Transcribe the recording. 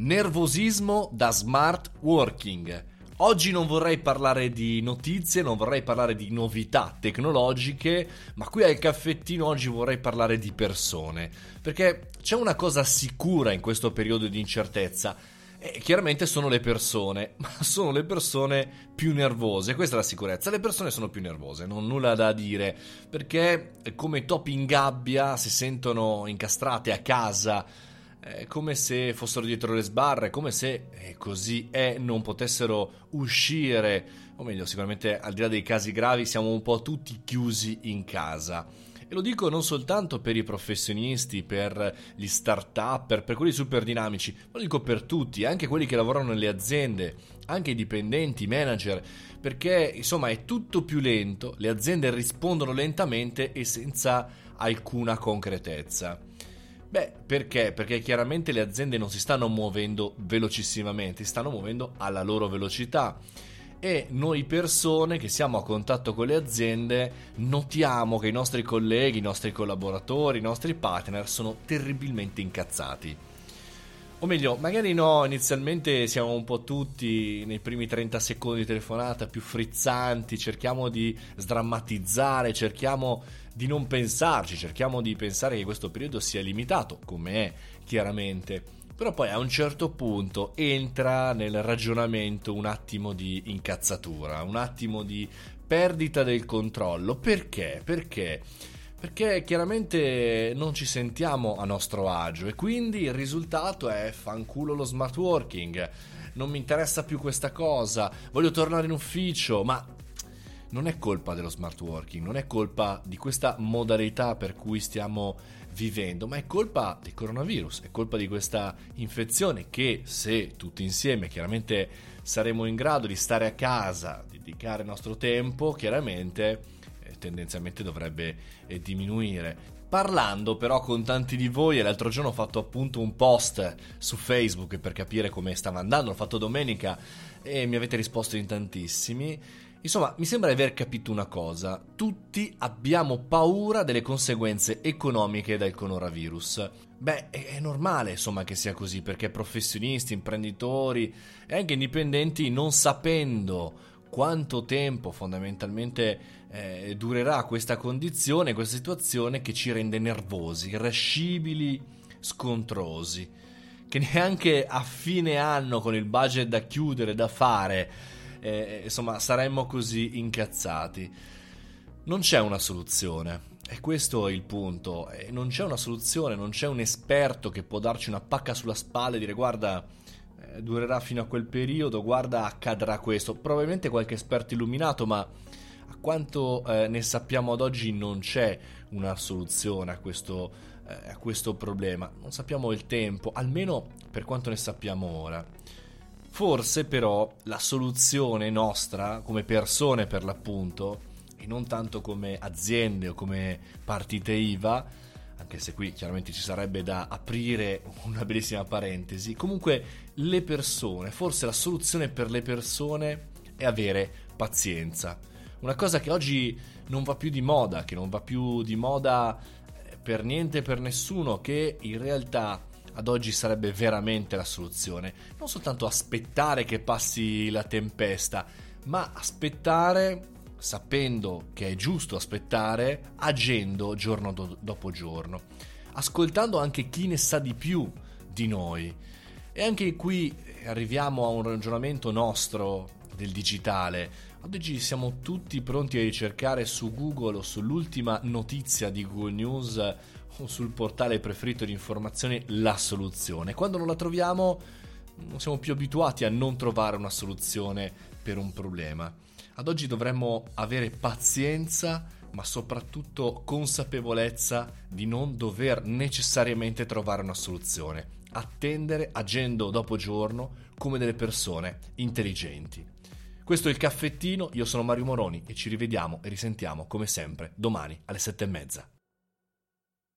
Nervosismo da smart working. Oggi non vorrei parlare di notizie, non vorrei parlare di novità tecnologiche, ma qui al caffettino oggi vorrei parlare di persone, perché c'è una cosa sicura in questo periodo di incertezza. E chiaramente sono le persone, ma sono le persone più nervose, questa è la sicurezza, le persone sono più nervose, non ho nulla da dire, perché come topi in gabbia si sentono incastrate a casa, come se fossero dietro le sbarre, come se, e così è, non potessero uscire, o meglio, sicuramente al di là dei casi gravi, siamo un po' tutti chiusi in casa. E lo dico non soltanto per i professionisti, per gli start-up, per quelli super dinamici, ma lo dico per tutti, anche quelli che lavorano nelle aziende, anche i dipendenti, i manager, perché insomma è tutto più lento, le aziende rispondono lentamente e senza alcuna concretezza. Beh, perché? Perché chiaramente le aziende non si stanno muovendo velocissimamente, si stanno muovendo alla loro velocità e noi persone che siamo a contatto con le aziende notiamo che i nostri colleghi, i nostri collaboratori, i nostri partner sono terribilmente incazzati. O meglio, magari no, inizialmente siamo un po' tutti nei primi 30 secondi di telefonata più frizzanti, cerchiamo di sdrammatizzare, cerchiamo di non pensarci, cerchiamo di pensare che questo periodo sia limitato, come è chiaramente. Però poi a un certo punto entra nel ragionamento un attimo di incazzatura, un attimo di perdita del controllo. Perché? Perché? Perché chiaramente non ci sentiamo a nostro agio e quindi il risultato è fanculo lo smart working. Non mi interessa più questa cosa, voglio tornare in ufficio, ma non è colpa dello smart working, non è colpa di questa modalità per cui stiamo vivendo, ma è colpa del coronavirus, è colpa di questa infezione che se tutti insieme chiaramente saremo in grado di stare a casa, dedicare il nostro tempo, chiaramente tendenzialmente dovrebbe eh, diminuire. Parlando però con tanti di voi, e l'altro giorno ho fatto appunto un post su Facebook per capire come stava andando, l'ho fatto domenica e mi avete risposto in tantissimi Insomma, mi sembra di aver capito una cosa. Tutti abbiamo paura delle conseguenze economiche del coronavirus. Beh, è normale, insomma, che sia così, perché professionisti, imprenditori e anche indipendenti, non sapendo quanto tempo fondamentalmente eh, durerà questa condizione, questa situazione che ci rende nervosi, irascibili, scontrosi, che neanche a fine anno con il budget da chiudere, da fare, eh, insomma saremmo così incazzati. Non c'è una soluzione. E questo è il punto. Non c'è una soluzione, non c'è un esperto che può darci una pacca sulla spalla e dire guarda, eh, durerà fino a quel periodo, guarda, accadrà questo. Probabilmente qualche esperto illuminato, ma a quanto eh, ne sappiamo ad oggi non c'è una soluzione a questo, eh, a questo problema. Non sappiamo il tempo, almeno per quanto ne sappiamo ora. Forse però la soluzione nostra, come persone per l'appunto, e non tanto come aziende o come partite IVA, anche se qui chiaramente ci sarebbe da aprire una bellissima parentesi, comunque le persone, forse la soluzione per le persone è avere pazienza. Una cosa che oggi non va più di moda, che non va più di moda eh, per niente e per nessuno, che in realtà ad oggi sarebbe veramente la soluzione. Non soltanto aspettare che passi la tempesta, ma aspettare sapendo che è giusto aspettare, agendo giorno do- dopo giorno, ascoltando anche chi ne sa di più di noi. E anche qui arriviamo a un ragionamento nostro del digitale. Oggi siamo tutti pronti a ricercare su Google o sull'ultima notizia di Google News o sul portale preferito di informazioni la soluzione. Quando non la troviamo non siamo più abituati a non trovare una soluzione per un problema. Ad oggi dovremmo avere pazienza, ma soprattutto consapevolezza di non dover necessariamente trovare una soluzione. Attendere agendo dopo giorno come delle persone intelligenti. Questo è il caffettino, io sono Mario Moroni e ci rivediamo e risentiamo come sempre domani alle sette e mezza.